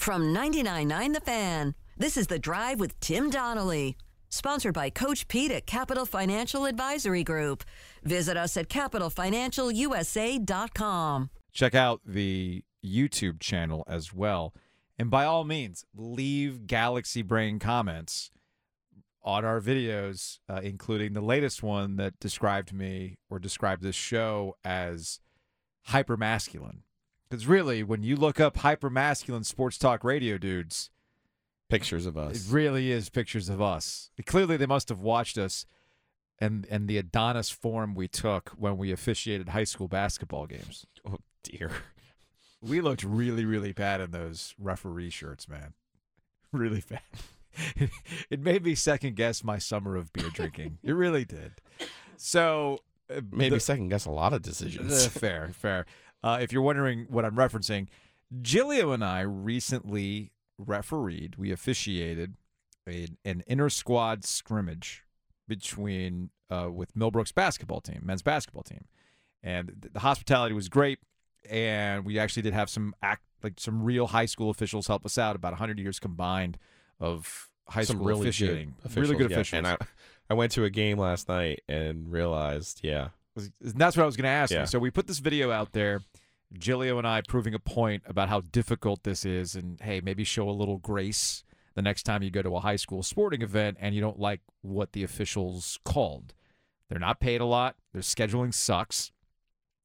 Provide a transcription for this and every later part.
From 99.9 The Fan, this is The Drive with Tim Donnelly. Sponsored by Coach Pete at Capital Financial Advisory Group. Visit us at capitalfinancialusa.com. Check out the YouTube channel as well. And by all means, leave Galaxy Brain comments on our videos, uh, including the latest one that described me or described this show as hypermasculine. Because really, when you look up hypermasculine sports talk radio dudes, Pictures of us. it really is pictures of us. Clearly, they must have watched us and and the Adonis form we took when we officiated high school basketball games. oh dear. We looked really, really bad in those referee shirts, man. Really bad. it made me second guess my summer of beer drinking. it really did. So uh, Maybe the- second guess a lot of decisions. uh, fair, fair. Uh, if you're wondering what I'm referencing, Giglio and I recently refereed, we officiated a, an inter squad scrimmage between uh, with Millbrook's basketball team, men's basketball team, and the hospitality was great. And we actually did have some act like some real high school officials help us out. About 100 years combined of high Some school really officiating, good really good yeah. officials. And I, I went to a game last night and realized, yeah, that's what I was going to ask Yeah. you. So we put this video out there, Giglio and I proving a point about how difficult this is, and hey, maybe show a little grace the next time you go to a high school sporting event and you don't like what the officials called. They're not paid a lot. Their scheduling sucks,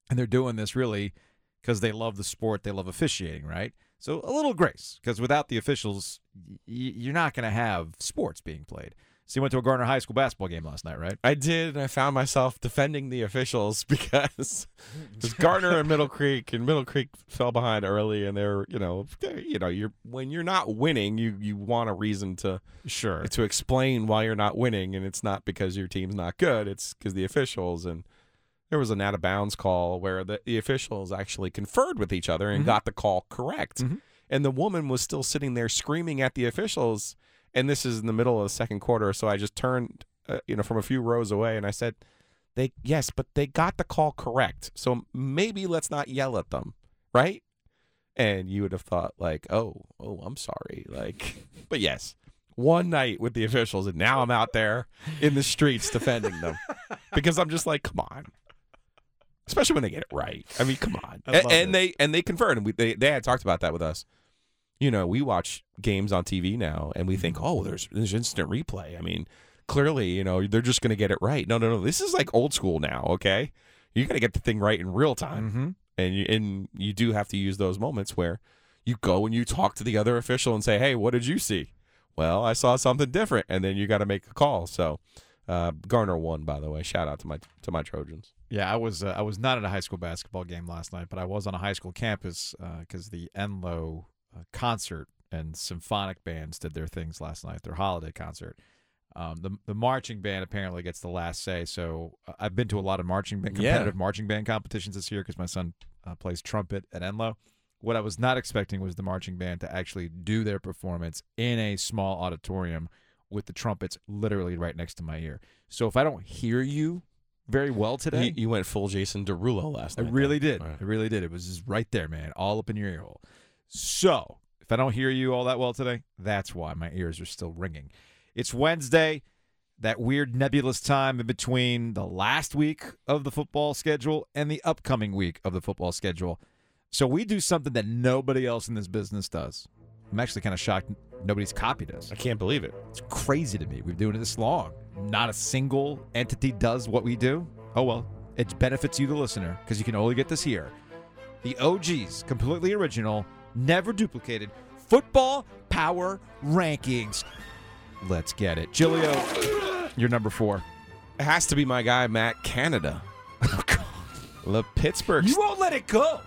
and they're doing this really because they love the sport. They love officiating, right? So a little grace, because without the officials, y- you're not going to have sports being played. So you went to a Garner High School basketball game last night, right? I did, and I found myself defending the officials because because Garner and Middle Creek and Middle Creek fell behind early, and they're you know they're, you know you're when you're not winning, you you want a reason to Sure. to explain why you're not winning, and it's not because your team's not good, it's because the officials and. There was an out of bounds call where the, the officials actually conferred with each other and Mhm. got the call correct. Mhm. And the woman was still sitting there screaming at the officials. And this is in the middle of the second quarter. So I just turned, uh, you know, from a few rows away and I said, they, yes, but they got the call correct. So maybe let's not yell at them. Right. And you would have thought, like, oh, oh, I'm sorry. Like, but yes, one night with the officials. And now I'm out there in the streets defending them because I'm just like, come on. Especially when they get it right. I mean, come on. I A- love and they and they conferred, and we they, they had talked about that with us. You know, we watch games on TV now, and we think, oh, there's there's instant replay. I mean, clearly, you know, they're just going to get it right. No, no, no. This is like old school now. Okay, you got to get the thing right in real time, Mm-hmm. and you and you do have to use those moments where you go and you talk to the other official and say, hey, what did you see? Well, I saw something different, and then you got to make a call. So. Uh, Garner won, by the way. Shout out to my to my Trojans. Yeah, I was uh, I was not at a high school basketball game last night, but I was on a high school campus because the Enloe uh, concert and symphonic bands did their things last night. Their holiday concert. Um, the the marching band apparently gets the last say. So uh, I've been to a lot of marching band, Yeah. competitive marching band competitions this year because my son uh, plays trumpet at Enloe. What I was not expecting was the marching band to actually do their performance in a small auditorium with the trumpets literally right next to my ear. So if I don't hear you very well today, You, you went full Jason Derulo last night. I really then. did. Right. I really did. It was just right there, man, all up in your ear hole. So, if I don't hear you all that well today, that's why my ears are still ringing. It's Wednesday, that weird nebulous time in between the last week of the football schedule and the upcoming week of the football schedule. So, we do something that nobody else in this business does. I'm actually kind of shocked nobody's copied us. I can't believe it. It's crazy to me. We've been doing it this long. Not a single entity does what we do. Oh well, it benefits you, the listener, because you can only get this here. The OGs, completely original, never duplicated. Football Power Rankings. Let's get it, Giglio. You're number four. It has to be my guy Matt Canada. Oh, God. The Pittsburgh. You won't let it go.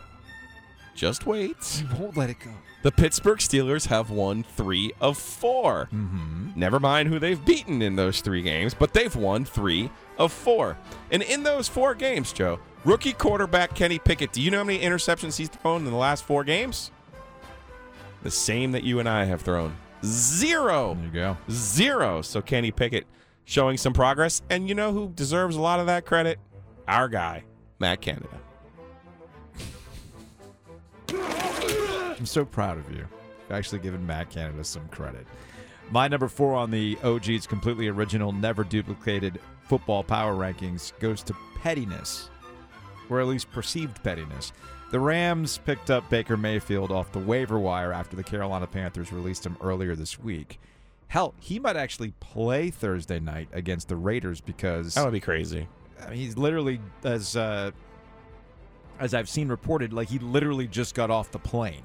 just wait. You won't let it go. The Pittsburgh Steelers have won three of 4 Mm-hmm. Never mind who they've beaten in those three games, but they've won three of four. And in those four games, Joe, rookie quarterback Kenny Pickett, do you know how many interceptions he's thrown in the last four games? The same that you and I have thrown. Zero. There you go. Zero. So Kenny Pickett showing some progress. And you know who deserves a lot of that credit? Our guy, Matt Canada. I'm so proud of you. actually giving Matt Canada some credit. My number four on the OG's completely original, never duplicated football power rankings goes to pettiness, or at least perceived pettiness. The Rams picked up Baker Mayfield off the waiver wire after the Carolina Panthers released him earlier this week. Hell, he might actually play Thursday night against the Raiders because That would be crazy. I mean, he's literally as uh, as I've seen reported, like he literally just got off the plane,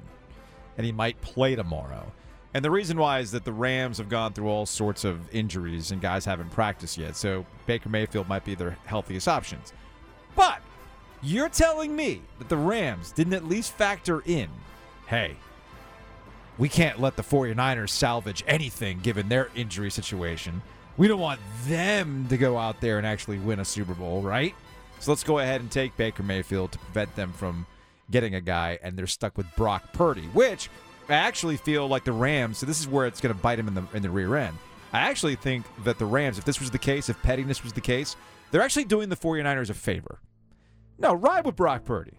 and he might play tomorrow. And the reason why is that the Rams have gone through all sorts of injuries and guys haven't practiced yet, so Baker Mayfield might be their healthiest options. But you're telling me that the Rams didn't at least factor in, hey, we can't let the 49ers salvage anything given their injury situation. We don't want them to go out there and actually win a Super Bowl, right? So let's go ahead and take Baker Mayfield to prevent them from getting a guy, and they're stuck with Brock Purdy, which I actually feel like the Rams. So this is where it's going to bite them in the in the rear end. I actually think that the Rams, if this was the case, if pettiness was the case, they're actually doing the 49ers a favor. No, ride with Brock Purdy.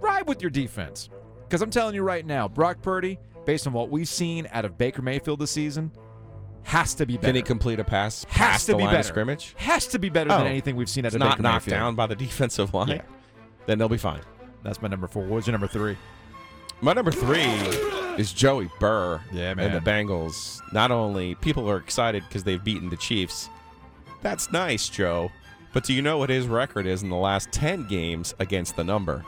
Ride with your defense. Because I'm telling you right now, Brock Purdy, based on what we've seen out of Baker Mayfield this season, has to be better. Can he complete a pass has to the be line better. of scrimmage? Has to be better Oh. than anything we've seen out of not Baker knocked Mayfield. down by the defensive line. Yeah. Then they'll be fine. That's my number four. What's your number three? My number three is Joey Burr Yeah, man. and the. Bengals. Not only people are excited because they've beaten the Chiefs. That's nice, Joe. But do you know what his record is in the last 10 games against the number?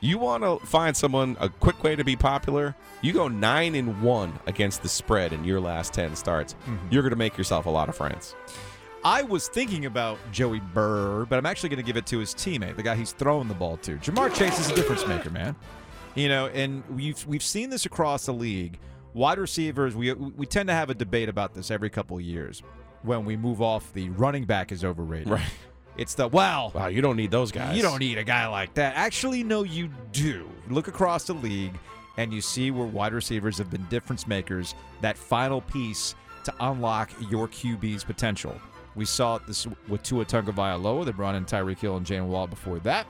You want to find someone a quick way to be popular? You go 9 and 1 against the spread in your last 10 starts. Mm-hmm. You're going to make yourself a lot of friends. I was thinking about Joey Burr, but I'm actually going to give it to his teammate, the guy he's throwing the ball to. Ja'Marr Chase is a difference maker, man. You know, and we've we've seen this across the league. Wide receivers, we we tend to have a debate about this every couple of years when we move off the running back is overrated. Right. It's the well, Wow, you don't need those guys. You don't need a guy like that. Actually, no, you do. Look across the league and you see where wide receivers have been difference makers, that final piece to unlock your QB's potential. We saw it this with Tua Tagovailoa. They brought in Tyreek Hill and Jaylen Waddle before that.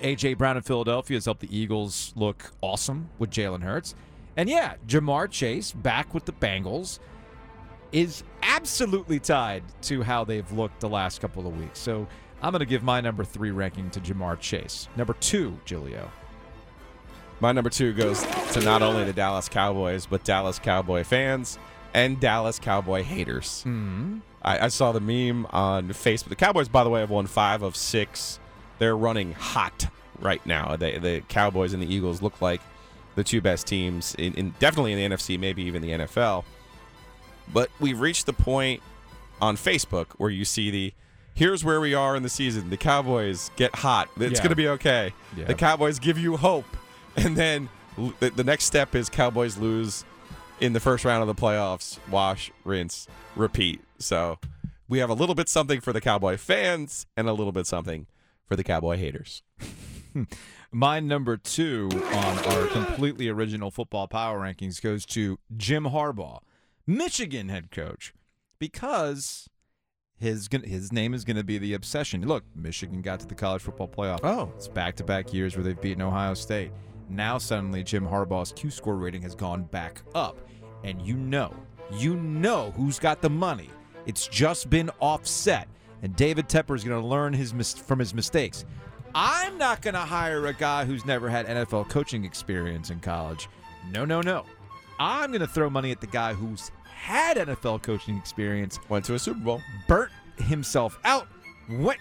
AJ Brown in Philadelphia has helped the Eagles look awesome with Jalen Hurts. And yeah, Ja'Marr Chase back with the Bengals is absolutely tied to how they've looked the last couple of weeks. So I'm going to give my number three ranking to Ja'Marr Chase. Number two, Giglio. My number two goes to not only the Dallas Cowboys, but Dallas Cowboy fans and Dallas Cowboy haters. Mm-hmm. I, I saw the meme on Facebook. The Cowboys, by the way, have won five of six. They're running hot right now. They, the Cowboys and the Eagles look like the two best teams, in, in definitely in the NFC, maybe even the NFL. But we've reached the point on Facebook where you see the here's where we are in the season. The Cowboys get hot. It's Yeah. going to be okay. Yeah. The Cowboys give you hope. And then the, the next step is Cowboys lose in the first round of the playoffs. Wash, rinse, repeat. So we have a little bit something for the Cowboy fans and a little bit something for the Cowboy haters. Hmm. My number two on our completely original football power rankings goes to Jim Harbaugh, Michigan head coach, because his his name is going to be the obsession. Look, Michigan got to the college football playoff. Oh. It's back to back years where they've beaten Ohio State. Now suddenly Jim Harbaugh's Q score rating has gone back up. And you know, you know who's got the money. It's just been offset. And David Tepper is going to learn his mis- from his mistakes. I'm not going to hire a guy who's never had NFL coaching experience in college. No, no, no. I'm going to throw money at the guy who's had NFL coaching experience Went to a Super Bowl. burnt himself out, went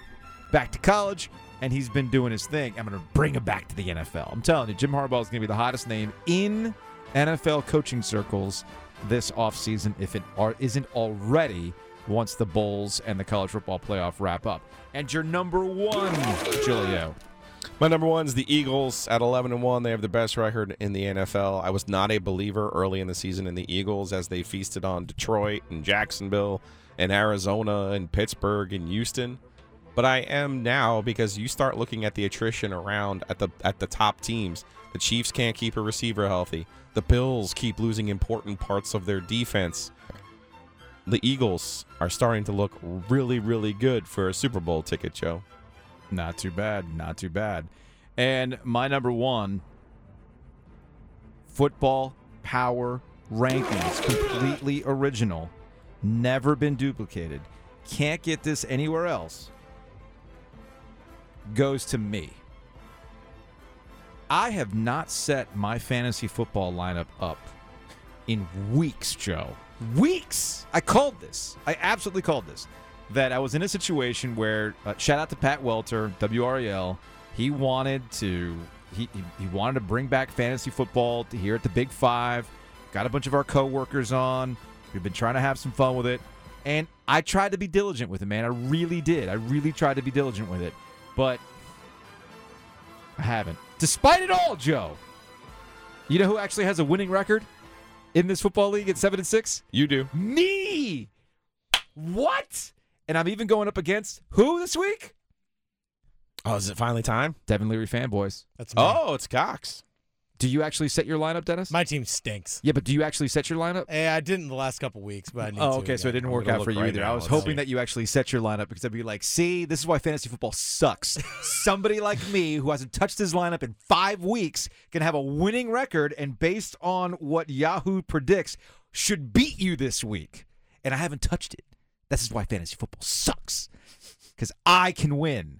back to college, and he's been doing his thing. I'm going to bring him back to the NFL. I'm telling you, Jim Harbaugh is going to be the hottest name in NFL coaching circles this offseason if it isn't already once the Bulls and the college football playoff wrap up. And your number one, Giglio. My number one is the Eagles at 11 and 1. They have the best record in the NFL. I was not a believer early in the season in the Eagles as they feasted on Detroit and Jacksonville and Arizona and Pittsburgh and Houston. But I am now because you start looking at the attrition around at the at the top teams. The Chiefs can't keep a receiver healthy. The Bills keep losing important parts of their defense. The Eagles are starting to look really, really good for a Super Bowl ticket, Joe. Not too bad. Not too bad. And my number one football power rankings, completely original, never been duplicated. Can't get this anywhere else. Goes to me. I have not set my fantasy football lineup up in weeks, Joe. Weeks. I called this. I absolutely called this. That I was in a situation where, uh, shout out to Pat Welter, WREL. He wanted to he, he, he wanted to bring back fantasy football to here at the Big Five. Got a bunch of our coworkers on. We've been trying to have some fun with it, and I tried to be diligent with it, man. I really did. I really tried to be diligent with it, but I haven't. Despite it all, Joe. You know who actually has a winning record in this football league at seven and six? You do. Me. What? And I'm even going up against who this week? Oh, is it finally time? Devin Leary fanboys. That's me. Oh, it's Cox. Do you actually set your lineup, Dennis? my team stinks. yeah, but do you actually set your lineup? Yeah, I didn't the last couple weeks, but I need Oh, to okay. So it didn't I'm work out for look you right either. now. I was Let's hoping see. that you actually set your lineup because I'd be like, see, this is why fantasy football sucks. Somebody like me who hasn't touched his lineup in five weeks can have a winning record and based on what Yahoo predicts, should beat you this week. And I haven't touched it. This is why fantasy football sucks. Because I can win.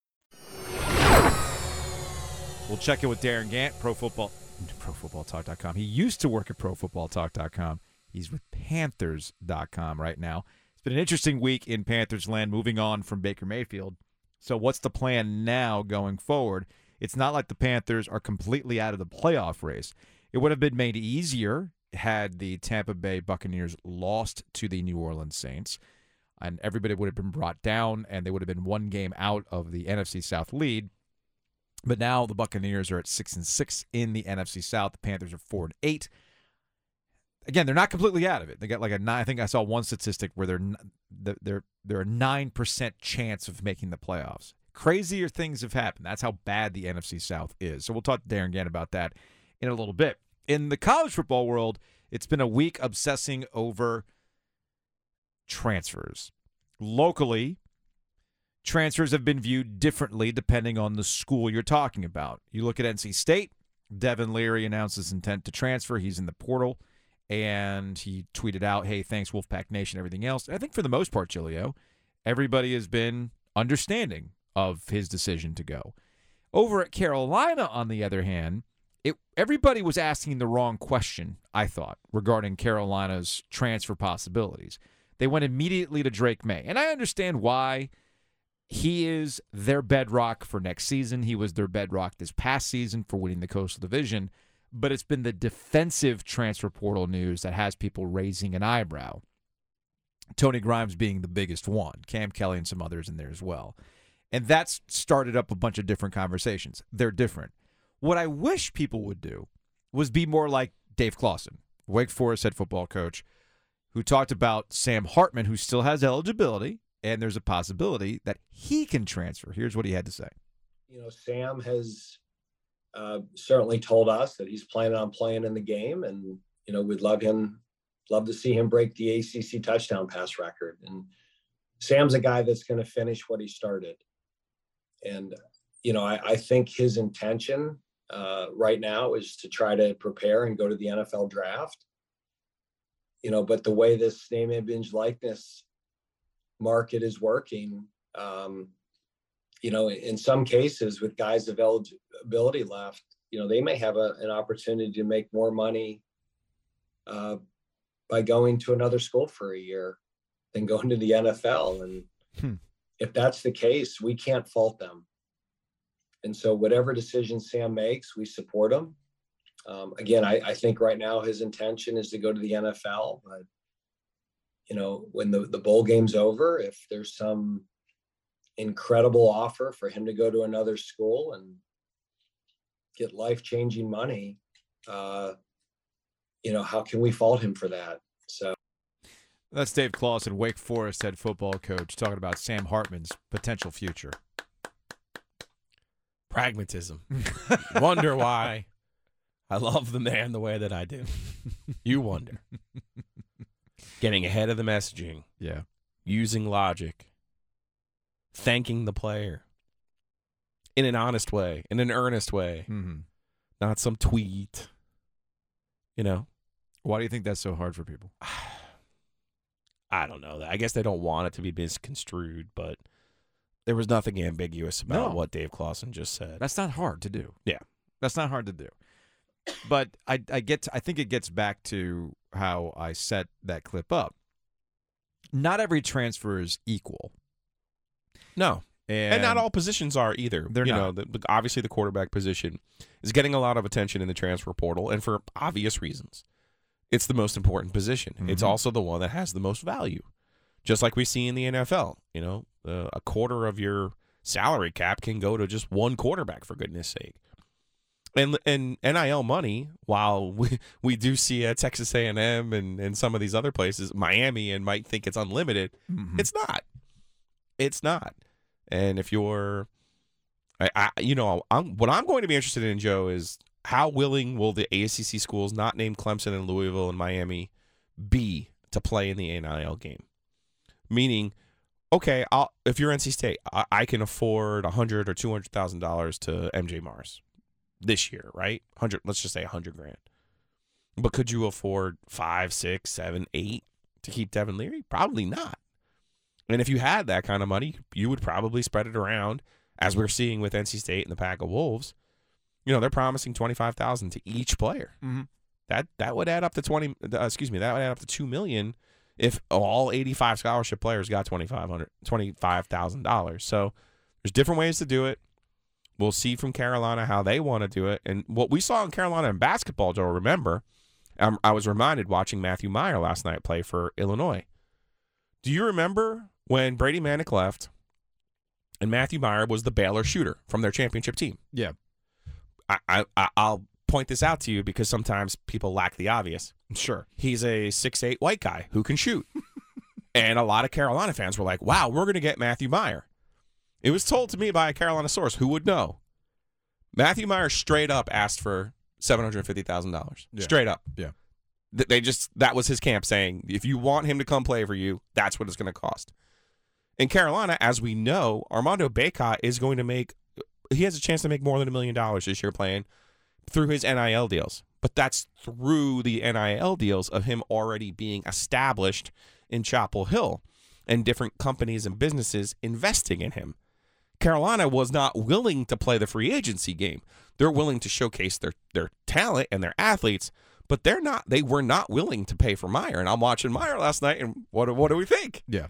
We'll check in with Darin Gantt, Pro Football, ProFootballTalk.com. He used to work at ProFootballTalk.com. He's with Panthers.com right now. It's been an interesting week in Panthers land, moving on from Baker Mayfield. So, what's the plan now going forward? It's not like the Panthers are completely out of the playoff race. It would have been made easier had the Tampa Bay Buccaneers lost to the New Orleans Saints, and everybody would have been brought down, and they would have been one game out of the NFC South lead. But now the Buccaneers are at six and six in the NFC South. The Panthers are four and eight. Again, they're not completely out of it. They got like a nine. I think I saw one statistic where they're they're they're a nine percent chance of making the playoffs. Crazier things have happened. That's how bad the NFC South is. So we'll talk to Darin Gantt about that in a little bit. In the college football world, it's been a week obsessing over transfers. Locally, transfers have been viewed differently depending on the school you're talking about. You look at NC State, Devin Leary announced his intent to transfer. He's in the portal, and he tweeted out, "Hey, thanks Wolfpack Nation, everything else." I think for the most part, Giglio, everybody has been understanding of his decision to go. Over at Carolina, on the other hand, it everybody was asking the wrong question. I thought regarding Carolina's transfer possibilities. They went immediately to Drake Maye, and I understand why he is their bedrock for next season. He was their bedrock this past season for winning the Coastal Division, but it's been the defensive transfer portal news that has people raising an eyebrow. Tony Grimes being the biggest one, Cam Kelly and some others in there as well. And that's started up a bunch of different conversations. They're different. What I wish people would do was be more like Dave Clawson, Wake Forest head football coach, who talked about Sam Hartman, who still has eligibility, and there's a possibility that he can transfer. Here's what he had to say. You know, Sam has uh, certainly told us that he's planning on playing in the game, and you know, we'd love him, love to see him break the ACC touchdown pass record. And Sam's a guy that's going to finish what he started. And you know, I, I think his intention uh, right now is to try to prepare and go to the NFL draft. You know, but the way this name, image, likeness market is working, um, you know, in some cases with guys of eligibility left, you know, they may have a, an opportunity to make more money uh, by going to another school for a year than going to the NFL. And Hmm. if that's the case, we can't fault them. And so, whatever decision Sam makes, we support him. Um, again, I, I think right now his intention is to go to the NFL, but you know, when the, the bowl game's over, if there's some incredible offer for him to go to another school and get life changing money, uh, you know, how can we fault him for that? So That's Dave Clawson, Wake Forest head football coach, talking about Sam Hartman's potential future. Pragmatism. wonder why I love the man the way that I do. You wonder. Getting ahead of the messaging, Yeah. using logic, thanking the player in an honest way, in an earnest way, Mm-hmm. not some tweet. You know, Why do you think that's so hard for people? I don't know. I guess they don't want it to be misconstrued, but there was nothing ambiguous about No. what Dave Clawson just said. That's not hard to do. Yeah. That's not hard to do. But I I get I think it gets back to how I set that clip up. Not every transfer is equal. no, And, and, not all positions are either. They're you not. know, the, obviously the quarterback position is getting a lot of attention in the transfer portal, and for obvious reasons. It's the most important position. It's Mhm. also the one that has the most value, just like we see in the NFL. You know, uh, a quarter of your salary cap can go to just one quarterback for goodness sake. And and NIL money, while we, we do see at Texas A and M and some of these other places, Miami, and might think it's unlimited, Mhm. it's not. It's not. And if you're, I, I you know, I'm, what I'm going to be interested in, Joe, is how willing will the ACC schools not named Clemson and Louisville and Miami be to play in the NIL game? Meaning, okay, I'll, if you're NC State, I, I can afford a hundred or two hundred thousand dollars to MJ Morris this year, right? Hundred, let's just say a hundred grand. But could you afford five, six, seven, eight to keep Devin Leary? Probably not. And if you had that kind of money, you would probably spread it around, as we're seeing with NC State and the Pack of Wolves. You know, they're promising twenty five thousand to each player. Mhm. That that would add up to twenty. Uh, excuse me, that would add up to two million if all eighty five scholarship players got twenty five hundred twenty five thousand dollars. So there's different ways to do it. We'll see from Carolina how they want to do it, and what we saw in Carolina in basketball. Joe, remember, um, I was reminded watching Matthew Mayer last night play for Illinois. Do you remember when Brady Manek left and Matthew Mayer was the Baylor shooter from their championship team? Yeah. I, I, I'll point this out to you because sometimes people lack the obvious. Sure. He's a six eight white guy who can shoot. and a lot of Carolina fans were like, wow, we're going to get Matthew Mayer. It was told to me by a Carolina source who would know. Matthew Mayer straight up asked for $750,000. Yeah. Straight up. Yeah. Th- They just, that was his camp saying, if you want him to come play for you, that's what it's going to cost. In Carolina, as we know, Armando Bacot is going to make, he has a chance to make more than a million dollars this year playing through his NIL deals. But that's through the NIL deals of him already being established in Chapel Hill and different companies and businesses investing in him. Carolina was not willing to play the free agency game. They're willing to showcase their their talent and their athletes, but they're not they were not willing to pay for Mayer. And I'm watching Mayer last night and what do- what do we think? Yeah.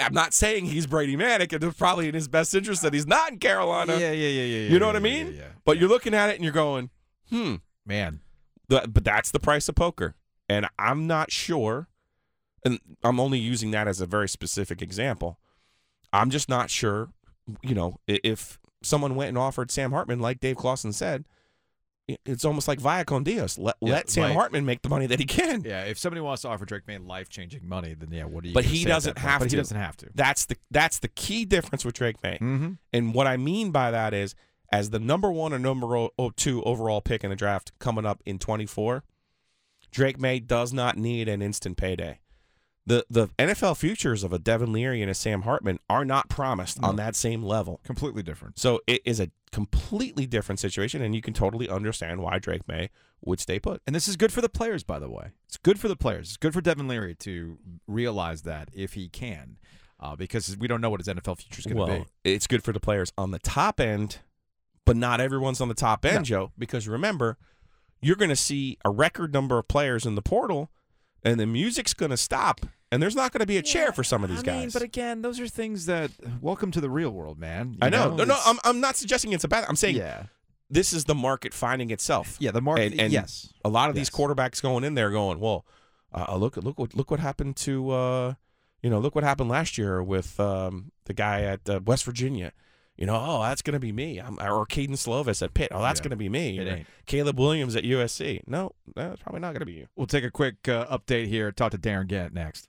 I'm not saying he's Brady Manek, and it's probably in his best interest that he's not in Carolina. yeah, yeah, yeah, yeah. You know yeah, what I mean? Yeah, yeah. But you're looking at it and you're going, hmm, Man. But that's the price of poker. And I'm not sure, and I'm only using that as a very specific example. I'm just not sure, you know, if someone went and offered Sam Hartman, like Dave Clawson said, it's almost like Via con Dios. Let, Yeah, let Sam like- Hartman make the money that he can. Yeah, if somebody wants to offer Drake Maye life changing money, then yeah, what do you? But he doesn't that point? have But to. He doesn't have to. That's the that's the key difference with Drake Maye. Mm-hmm. And what I mean by that is, as the number one or number two overall pick in the draft coming up in 24, Drake Maye does not need an instant payday. The the NFL futures of a Devin Leary and a Sam Hartman are not promised on that same level. Completely different. So it is a completely different situation, and you can totally understand why Drake Maye would stay put. And this is good for the players, by the way. It's good for the players. It's good for Devin Leary to realize that if he can, uh, because we don't know what his NFL future is going to well, be. it's good for the players on the top end, but not everyone's on the top end, No. Joe. Because remember, you're going to see a record number of players in the portal, and the music's going to stop, and there's not going to be a chair for some of these I guys. Mean, but again, those are things that welcome to the real world, man. You I know. No, no, I'm, I'm not suggesting it's a bad. I'm saying yeah, this is the market finding itself. yeah. The market. And- and yes, A lot of these quarterbacks going in there going, well, uh, look, look what look what happened to, uh, you know, look what happened last year with um, the guy at uh, West Virginia. you know, oh, that's going to be me. I'm, or Kedon Slovis at Pitt. Oh, that's Yeah. going to be me. It ain't. Caleb Williams at USC. No, that's probably not going to be you. We'll take a quick uh, update here. Talk to Darin Gantt next.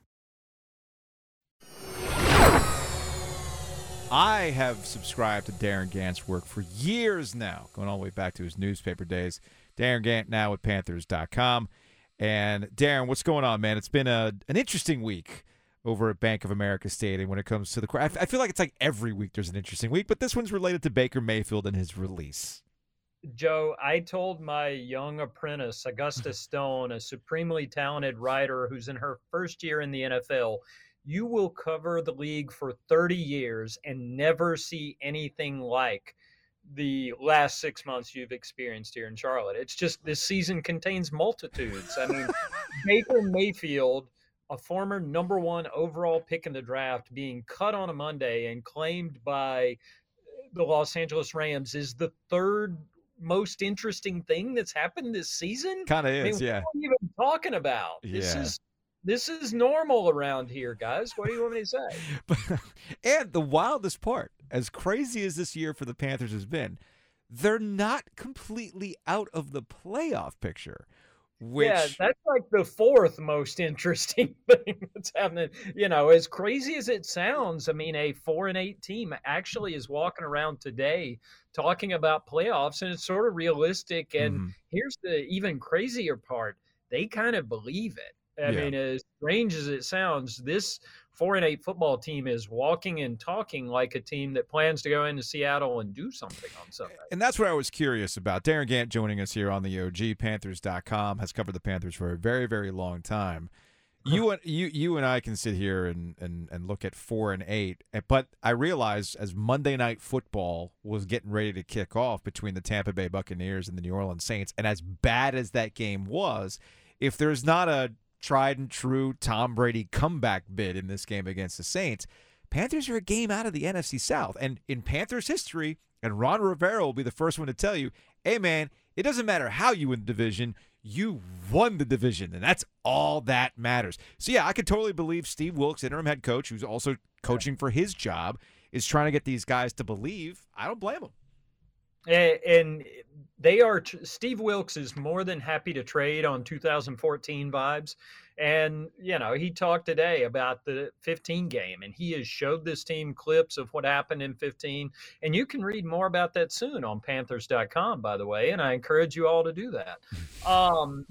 I have subscribed to Darin Gantt's work for years now, going all the way back to his newspaper days. Darin Gantt now at Panthers.com. And Darin, what's going on, man? It's been a an interesting week over at Bank of America Stadium when it comes to the. I, I feel like it's like every week there's an interesting week, but this one's related to Baker Mayfield and his release. Joe, I told my young apprentice, Augusta Stone, a supremely talented writer who's in her first year in the NFL, you will cover the league for 30 years and never see anything like the last six months you've experienced here in Charlotte. It's just this season contains multitudes. I mean, Baker Mayfield, a former number one overall pick in the draft, being cut on a Monday and claimed by the Los Angeles Rams is the third most interesting thing that's happened this season. Kind of I mean, is, yeah. What are you even talking about? This is this is normal around here, guys. What do you want me to say? But, and the wildest part, as crazy as this year for the Panthers has been, they're not completely out of the playoff picture. Which yeah, that's like the fourth most interesting thing that's happening. You know, as crazy as it sounds, I mean, a four and eight team actually is walking around today talking about playoffs, and it's sort of realistic. And Mhm. here's the even crazier part: they kind of believe it. I Yeah. mean, as strange as it sounds, this four and eight football team is walking and talking like a team that plans to go into Seattle and do something on Sunday. And that's what I was curious about. Darin Gantt joining us here on the OG Panthers.com has covered the Panthers for a very, very long time. You and you you and I can sit here and, and, and look at four and eight, eh, but I realized as Monday night football was getting ready to kick off between the Tampa Bay Buccaneers and the New Orleans Saints, and as bad as that game was, if there's not a tried and true Tom Brady comeback bid in this game against the Saints, Panthers are a game out of the NFC South. And in Panthers history, and Ron Rivera will be the first one to tell you, hey, man, it doesn't matter how you win the division, you won the division. And that's all that matters. So, yeah, I could totally believe Steve Wilks, interim head coach, who's also coaching for his job, is trying to get these guys to believe. I don't blame him. And they are, Steve Wilks is more than happy to trade on 2014 vibes. And, you know, he talked today about the 15 game and he has showed this team clips of what happened in 15. And you can read more about that soon on panthers.com, by the way. And I encourage you all to do that. Um,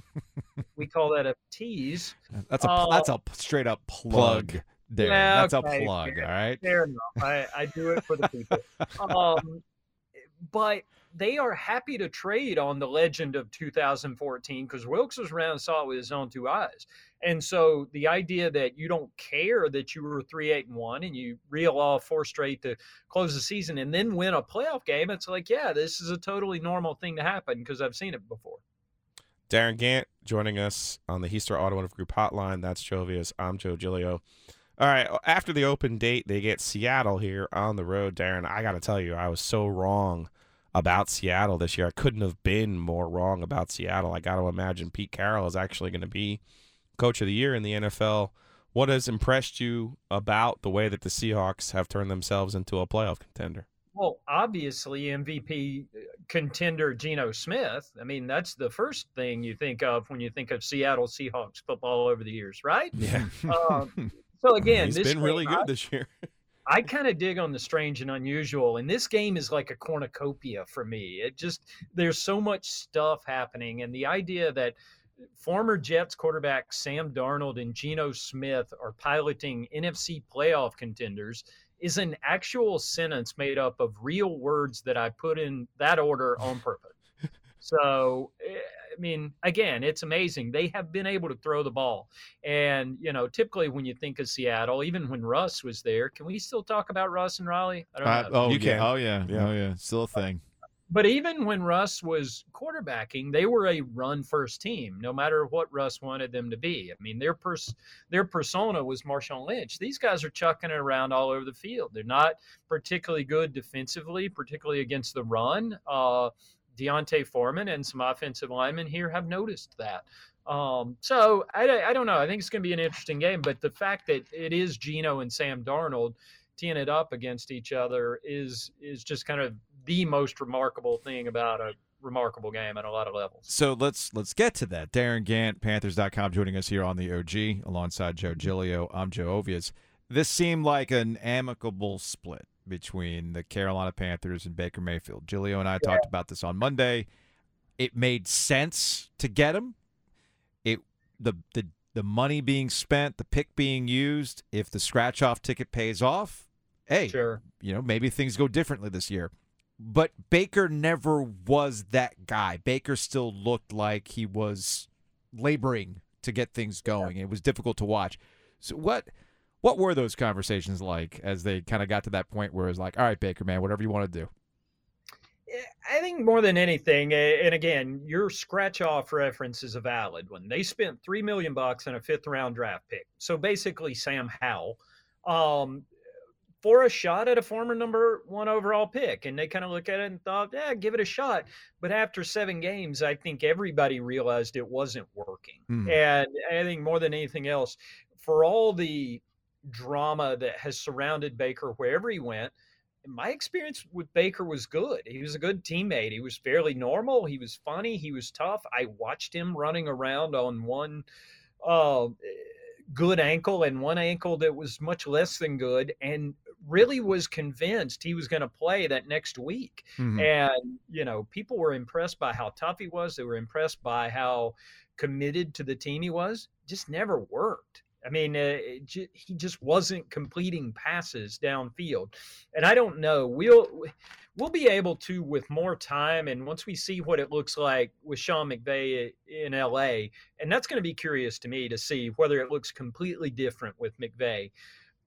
we call that a tease. That's a Uh, that's a straight up plug. There, Yeah, that's okay, a plug. fair- All right. Fair enough. I, I do it for the people. um, but they are happy to trade on the legend of 2014 because Wilks was around and saw it with his own two eyes. And so the idea that you don't care that you were three, eight, and one, and you reel off four straight to close the season and then win a playoff game, it's like, yeah, this is a totally normal thing to happen because I've seen it before. Darin Gantt joining us on the Heister Automotive Group hotline. That's Joe Ovies. I'm Joe Giglio. All right, after the open date, they get Seattle here on the road. Darin, I got to tell you, I was so wrong about Seattle this year. I couldn't have been more wrong about Seattle. I got to imagine Pete Carroll is actually going to be coach of the year in the NFL. What has impressed you about the way that the Seahawks have turned themselves into a playoff contender? Well, obviously, MVP contender Geno Smith. I mean, that's the first thing you think of when you think of Seattle Seahawks football over the years, right? Yeah. Um, so again, He's this been really game, good this year. I kind of dig on the strange and unusual, and this game is like a cornucopia for me. It just there's so much stuff happening, and the idea that former Jets quarterback Sam Darnold and Geno Smith are piloting NFC playoff contenders is an actual sentence made up of real words that I put in that order on purpose. So, I mean, again, it's amazing. They have been able to throw the ball. And, you know, typically when you think of Seattle, even when Russ was there, can we still talk about Russ and Riley? I don't Uh, know. oh, You yeah. can. Oh, yeah. Yeah. Oh, yeah. Still a thing. But even when Russ was quarterbacking, they were a run first team, no matter what Russ wanted them to be. I mean, their pers- their persona was Marshawn Lynch. These guys are chucking it around all over the field. They're not particularly good defensively, particularly against the run. Uh, D'Onta Foreman and some offensive linemen here have noticed that. Um, so I, I don't know. I think it's going to be an interesting game, but the fact that it is Geno and Sam Darnold teeing it up against each other is is just kind of the most remarkable thing about a remarkable game at a lot of levels. So let's let's get to that. Darin Gantt, Panthers.com, joining us here on the OG alongside Joe Giglio. I'm Joe Ovies. This seemed like an amicable split between the Carolina Panthers and Baker Mayfield. Giglio and I talked about this on Monday. It made sense to get him. It the the the money being spent, the pick being used. If the scratch off ticket pays off, hey, Sure. you know, maybe things go differently this year. But Baker never was that guy. Baker still looked like he was laboring to get things going. It was difficult to watch. So what what were those conversations like as they kind of got to that point where it was like, all right, Baker, man, whatever you want to do. I think more than anything, eh, and again, your scratch off reference is a valid one. They spent three million bucks on a fifth round draft pick. So basically, Sam Howell, um, for a shot at a former number one overall pick. And they kind of look at it and thought, yeah, give it a shot. But after seven games, I think everybody realized it wasn't working. Mhm. And I think more than anything else, for all the drama that has surrounded Baker wherever he went, my experience with Baker was good. He was a good teammate. He was fairly normal. He was funny. He was tough. I watched him running around on one uh, good ankle and one ankle that was much less than good, and really was convinced he was going to play that next week. Mhm. And, you know, people were impressed by how tough he was. They were impressed by how committed to the team he was. Just never worked. I mean, uh, ju- he just wasn't completing passes downfield. And I don't know. We'll we'll be able to with more time and once we see what it looks like with Sean McVay in LA, and that's going to be curious to me to see whether it looks completely different with McVay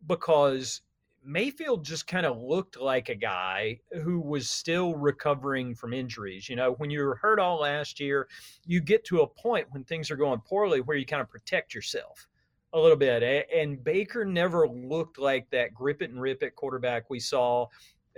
because Mayfield just kind of looked like a guy who was still recovering from injuries. You know, when you were hurt all last year, you get to a point when things are going poorly where you kind of protect yourself a little bit. And Baker never looked like that grip it and rip it quarterback we saw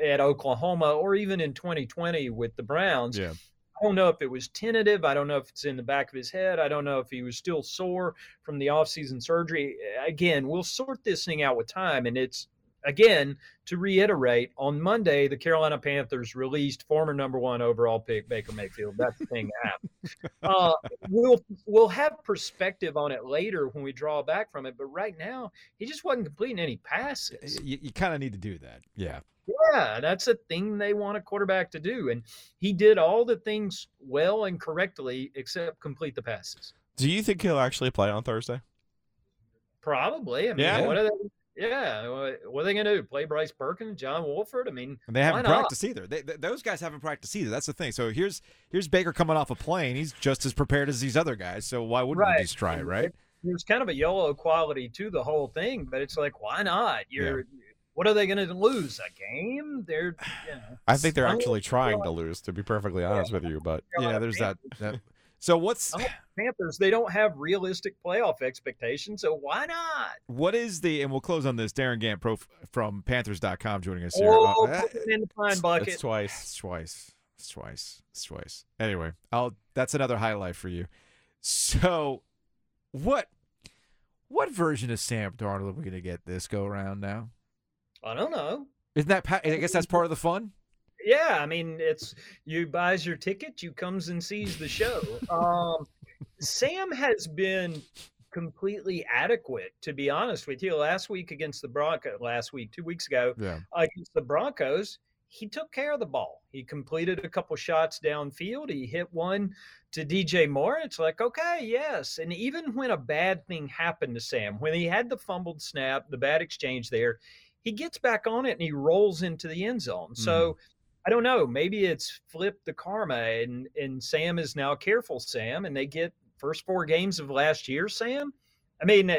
at Oklahoma or even in 2020 with the Browns. Yeah. I don't know if it was tentative. I don't know if it's in the back of his head. I don't know if he was still sore from the offseason surgery. Again, we'll sort this thing out with time. And it's, again, to reiterate, on Monday, the Carolina Panthers released former number one overall pick Baker Mayfield. That's the thing happened. Uh, we'll we'll have perspective on it later when we draw back from it. But right now, he just wasn't completing any passes. You, you kind of need to do that. Yeah. Yeah, that's a thing they want a quarterback to do. And he did all the things well and correctly except complete the passes. Do you think he'll actually play on Thursday? Probably. I mean, Yeah. what are they? Yeah, what are they going to do? Play Bryce Perkins, John Wolford? I mean, And they haven't practiced either. They, th- those guys haven't practiced either. That's the thing. So here's here's Baker coming off a plane. He's just as prepared as these other guys. So why wouldn't Right. you just try it, right? There's kind of a yellow quality to the whole thing, but it's like, why not? You're. What are they going to lose? A game? They're, you know. I think they're actually trying to lose, to be perfectly honest with you. But Yeah, there's that. that. So what's Oh, Panthers, they don't have realistic playoff expectations, so why not? what is the and we'll close on this. Darin Gantt pro from Panthers.com joining us here. Oh, Uh, in the pine bucket. it's twice. It's twice. It's twice. It's twice. Anyway, I'll that's another highlight for you. So what what version of Sam Darnold are we gonna get this go around now? I don't know. Isn't that I guess that's part of the fun? Yeah, I mean, it's you buys your ticket, you comes and sees the show. Um, Sam has been completely adequate, to be honest with you. Last week against the Broncos, last week, two weeks ago, Yeah. against the Broncos, he took care of the ball. He completed a couple shots downfield. He hit one to DJ Moore. It's like, okay, yes. And even when a bad thing happened to Sam, when he had the fumbled snap, the bad exchange there, he gets back on it and he rolls into the end zone. So I don't know. Maybe it's flipped the karma and and Sam is now careful Sam and they get first four games of last year, Sam. I mean,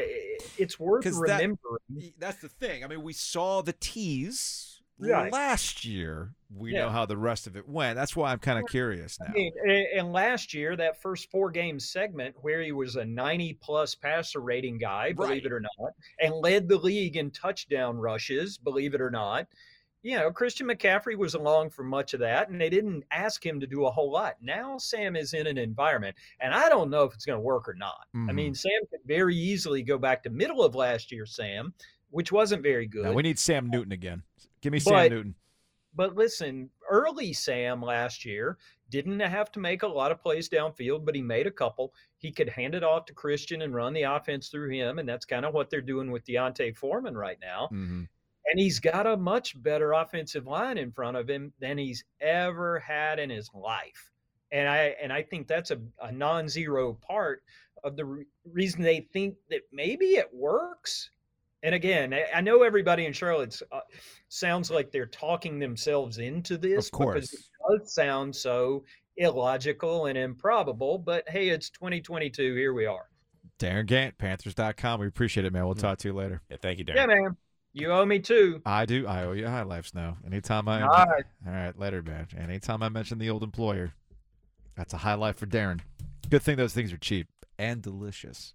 it's worth 'Cause that- remembering. That's the thing. I mean, we saw the tease Right. last year. We Yeah. know how the rest of it went. That's why I'm kind of curious now. I mean, and last year, that first four game segment where he was a 90 plus passer rating guy, believe Right. it or not, and led the league in touchdown rushes, believe it or not. You know, Christian McCaffrey was along for much of that, and they didn't ask him to do a whole lot. Now Sam is in an environment, and I don't know if it's going to work or not. I Mhm. mean, Sam could very easily go back to middle of last year, Sam, which wasn't very good. Now, we need Sam Newton again. Give me But- Sam Newton. But listen, early Sam last year didn't have to make a lot of plays downfield, but he made a couple. He could hand it off to Christian and run the offense through him, and that's kind of what they're doing with D'Onta Foreman right now. hmm And he's got a much better offensive line in front of him than he's ever had in his life. And I and I think that's a, a non-zero part of the re- reason they think that maybe it works. And again, I, I know everybody in Charlotte uh, sounds like they're talking themselves into this Of course. because it does sound so illogical and improbable. But hey, it's 2022. Here we are. Darin Gantt, Panthers.com. We appreciate it, man. We'll Mm. talk to you later. Yeah, thank you, Darin. Yeah, man. You owe me two. I do. I owe you a high life snow. Anytime I. All right. All right, later, man. Anytime I mention the old employer, that's a high life for Darin. Good thing those things are cheap and delicious.